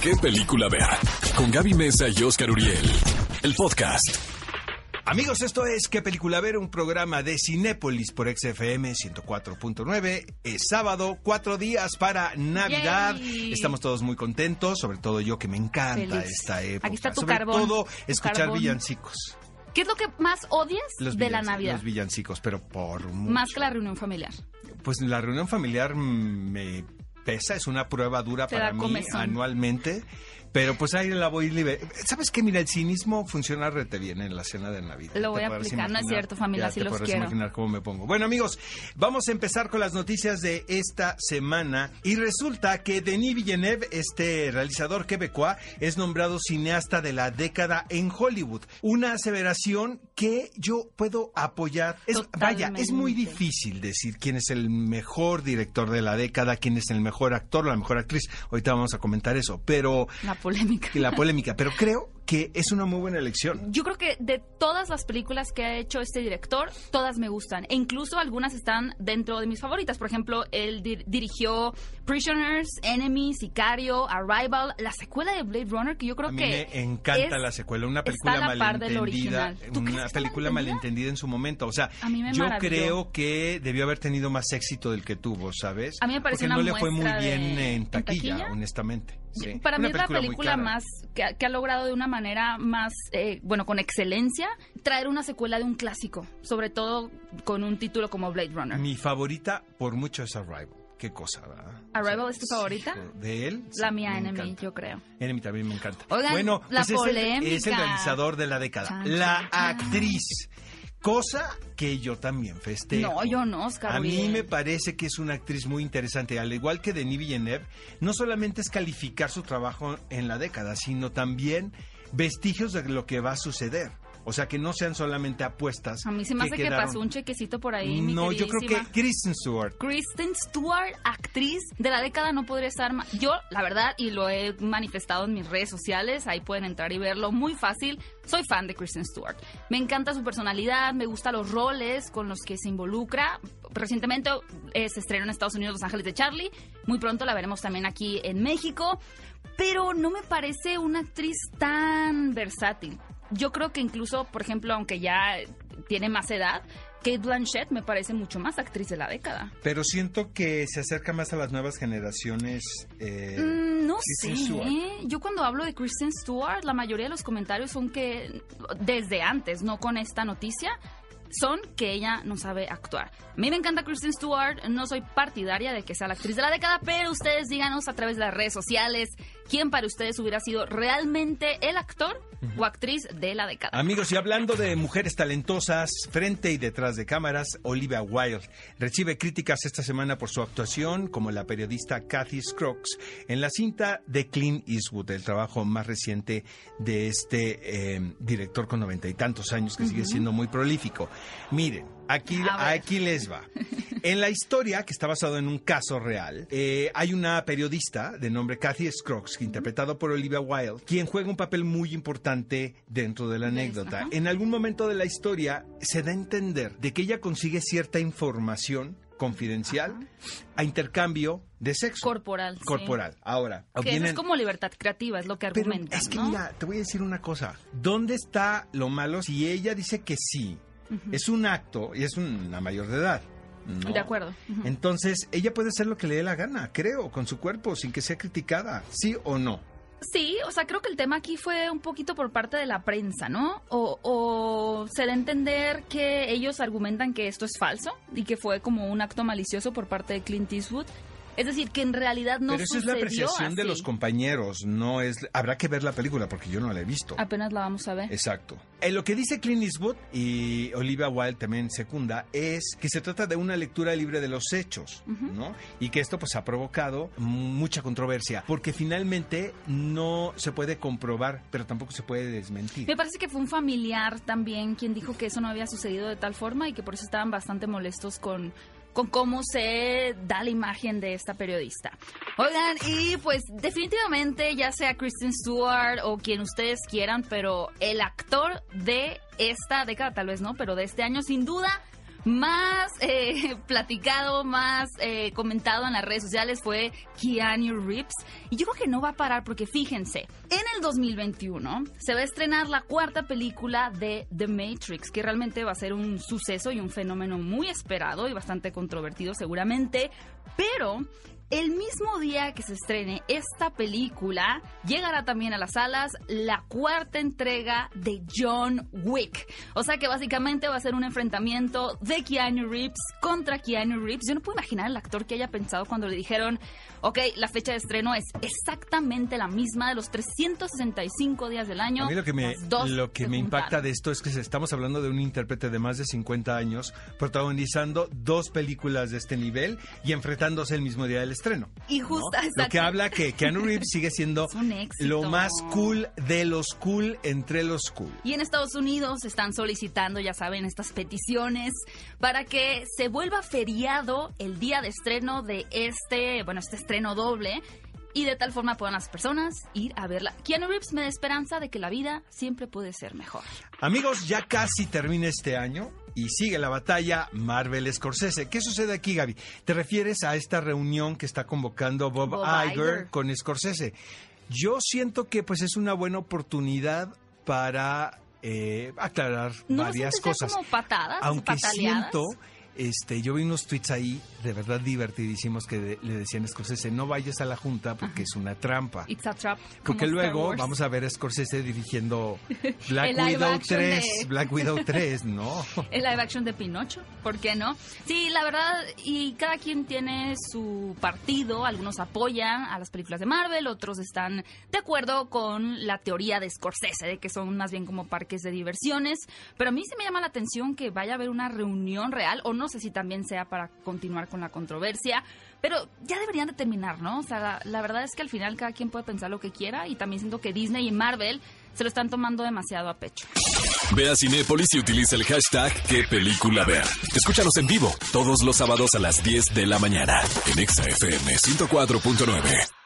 qué película ver. Con Gaby Mesa y Oscar Uriel. El podcast. Amigos, esto es ¿Qué película ver? Un programa de Cinépolis por XFM 104.9. Es sábado, cuatro días para Navidad. Yay. Estamos todos muy contentos, sobre todo yo que me encanta Feliz. esta época. Aquí está tu sobre carbón, todo escuchar carbón. villancicos. ¿Qué es lo que más odias Los de la Navidad? Los villancicos, pero por mucho. Más que la reunión familiar. Pues la reunión familiar mm, me pesa, es una prueba dura Te para mí comezón. anualmente. Pero pues ahí la voy libre. ¿Sabes qué? Mira, el cinismo funciona rete bien en la cena de Navidad. Lo voy a aplicar, no es cierto, familia, ya sí te los quiero. imaginar cómo me pongo. Bueno, amigos, vamos a empezar con las noticias de esta semana. Y resulta que Denis Villeneuve, este realizador quebecois, es nombrado cineasta de la década en Hollywood. Una aseveración que yo puedo apoyar. Es, vaya, es muy difícil decir quién es el mejor director de la década, quién es el mejor actor la mejor actriz. Ahorita vamos a comentar eso, pero La polémica. la polémica, pero creo que es una muy buena elección. Yo creo que de todas las películas que ha hecho este director, todas me gustan. E incluso algunas están dentro de mis favoritas. Por ejemplo, él dir- dirigió Prisoners, Enemy, Sicario, Arrival, la secuela de Blade Runner, que yo creo A mí que. me encanta es- la secuela, una está película a la par del malentendida, original. ¿Tú una está película malentendida? en su momento. O sea, A mí me yo maravilló. creo que debió haber tenido más éxito del que tuvo, ¿sabes? A mí me parece Porque una no le fue muy bien de- en ¿en taquilla, taquilla? honestamente. Sí. Para mí Una es la película más que, ha- que ha logrado de una manera más, eh, bueno, con excelencia, traer una secuela de un clásico, sobre todo con un título como Blade Runner. Mi favorita por mucho es Arrival. Qué cosa, ¿verdad? ¿Arrival es tu sí, favorita? de él. La sí, mía, Enemy, encanta. yo creo. Enemy también me encanta. Oigan, bueno, la pues es el- es, el, polémica. realizador de la década. Chan, la chan, chan. Cosa que yo también festejo. No, yo no, Oscar. A mí me parece que es una actriz muy interesante. Al igual que Denis Villeneuve, no solamente es calificar su trabajo en la década, sino también vestigios de lo que va a suceder. O sea, que no sean solamente apuestas. A mí se me hace que pasó un chequecito por ahí, mi No, yo creo que. Kristen Stewart. Kristen Stewart, actriz de la década, no podría estar más. Yo, la verdad, y lo he manifestado en mis redes sociales, ahí pueden entrar y verlo muy fácil. Soy fan de Kristen Stewart. Me encanta su personalidad, me gustan los roles con los que se involucra. Recientemente eh, se estrenó en Estados Unidos Los Ángeles de Charlie. Muy pronto la veremos también aquí en México. Pero no me parece una actriz tan versátil. Yo creo que incluso, por ejemplo, aunque ya tiene más edad, Kate Blanchett me parece mucho más actriz de la década. Pero siento que se acerca más a las nuevas generaciones. eh, Mm, no Kristen sé. Stewart. ¿eh? Yo cuando hablo de Kristen Stewart, la mayoría de los comentarios son que desde antes, no con esta noticia, son que ella no sabe actuar. A mí me encanta Kristen Stewart, no soy partidaria de que sea la actriz de la década, pero ustedes díganos a través de las redes sociales quién para ustedes hubiera sido realmente el actor o actriz de la década. Amigos, y hablando de mujeres talentosas, frente y detrás de cámaras, Olivia Wilde recibe críticas esta semana por su actuación como la periodista Kathy Scruggs en la cinta de Clint Eastwood, el trabajo más reciente de este eh, director con noventa y tantos años que sigue siendo muy prolífico. Miren, aquí, aquí les va. En la historia, que está basado en un caso real, eh, hay una periodista de nombre Kathy Scruggs, interpretado por Olivia Wilde, quien juega un papel muy importante dentro de la anécdota. En algún momento de la historia se da a entender de que ella consigue cierta información confidencial a intercambio de sexo. Corporal. sí. Corporal. Ahora, Que eso es como libertad creativa, es lo que pero argumentan, es que ¿no? mira, te voy a decir una cosa. ¿Dónde está lo malo si ella dice que sí? Es un acto y es una mayor de edad. ¿no? De acuerdo. Entonces, ella puede hacer lo que le dé la gana, creo, con su cuerpo, sin que sea criticada, ¿sí o no? Sí, o sea, creo que el tema aquí fue un poquito por parte de la prensa, ¿no? O, o se da a entender que ellos argumentan que esto es falso y que fue como un acto malicioso por parte de Clint Eastwood. Es decir, que en realidad no Pero eso es la apreciación de los compañeros, no es... Habrá que ver la película porque yo no la he visto. Apenas la vamos a ver. Exacto. En lo que dice Clint Eastwood y Olivia Wilde también secunda es que se trata de una lectura libre de los hechos, ¿no? Y que esto pues ha provocado mucha controversia porque finalmente no se puede comprobar, pero tampoco se puede desmentir. Me parece que fue un familiar también quien dijo que eso no había sucedido de tal forma y que por eso estaban bastante molestos con, con cómo se da la imagen de esta periodista. Oigan, y pues definitivamente ya sea Kristen Stewart o quien ustedes quieran, pero el actor de esta década, tal vez no, pero de este año sin duda más eh, platicado, más eh, comentado en las redes sociales fue Keanu Reeves. Y yo creo que no va a parar porque fíjense, en el 2021 se va a estrenar la cuarta película de The Matrix, que realmente va a ser un suceso y un fenómeno muy esperado y bastante controvertido seguramente. Pero el mismo día que se estrene esta película, llegará también a las salas la cuarta entrega de John Wick. O sea que básicamente va a ser un enfrentamiento de Keanu Reeves contra Keanu Reeves. Yo no puedo imaginar el actor que haya pensado cuando le dijeron, ok, la fecha de estreno es exactamente la misma de los 365 días del año. A mí lo que me, lo que me impacta de esto es que estamos hablando de un intérprete de más de 50 años protagonizando dos películas de este nivel y enfrentándose el mismo día del estreno. Y justo, Lo que habla que Keanu Reeves sigue siendo lo más cool de los cool entre los cool. Y en Estados Unidos están solicitando, ya saben, estas peticiones para que se vuelva feriado el día de estreno de este, bueno, este estreno doble y de tal forma puedan las personas ir a verla. Keanu Reeves me da esperanza de que la vida siempre puede ser mejor. Amigos, ya casi termina este año y sigue la batalla Marvel Scorsese. ¿Qué sucede aquí, Gaby? ¿Te refieres a esta reunión que está convocando Bob, Iger, con Scorsese? Yo siento que pues es una buena oportunidad para eh, aclarar varias cosas. Como patadas, aunque siento este, yo vi unos tweets ahí de verdad divertidísimos que le decían a Scorsese, no vayas a la junta porque es una trampa. It's a trap. Porque luego vamos a ver a Scorsese dirigiendo Black Widow 3, Black Widow 3, ¿no? El live action de Pinocho, ¿por qué no? Sí, la verdad, y cada quien tiene su partido, algunos apoyan a las películas de Marvel, otros están de acuerdo con la teoría de Scorsese, de que son más bien como parques de diversiones, pero a mí se me llama la atención que vaya a haber una reunión real, o no sé si también sea para continuar con la controversia, pero ya deberían de terminar, ¿no? O sea, la, verdad es que al final cada quien puede pensar lo que quiera y también siento que Disney y Marvel se lo están tomando demasiado a pecho. Ve a Cinépolis y utiliza el hashtag qué película. Escúchanos en vivo todos los sábados a las 10 de la mañana en ExaFM 104.9.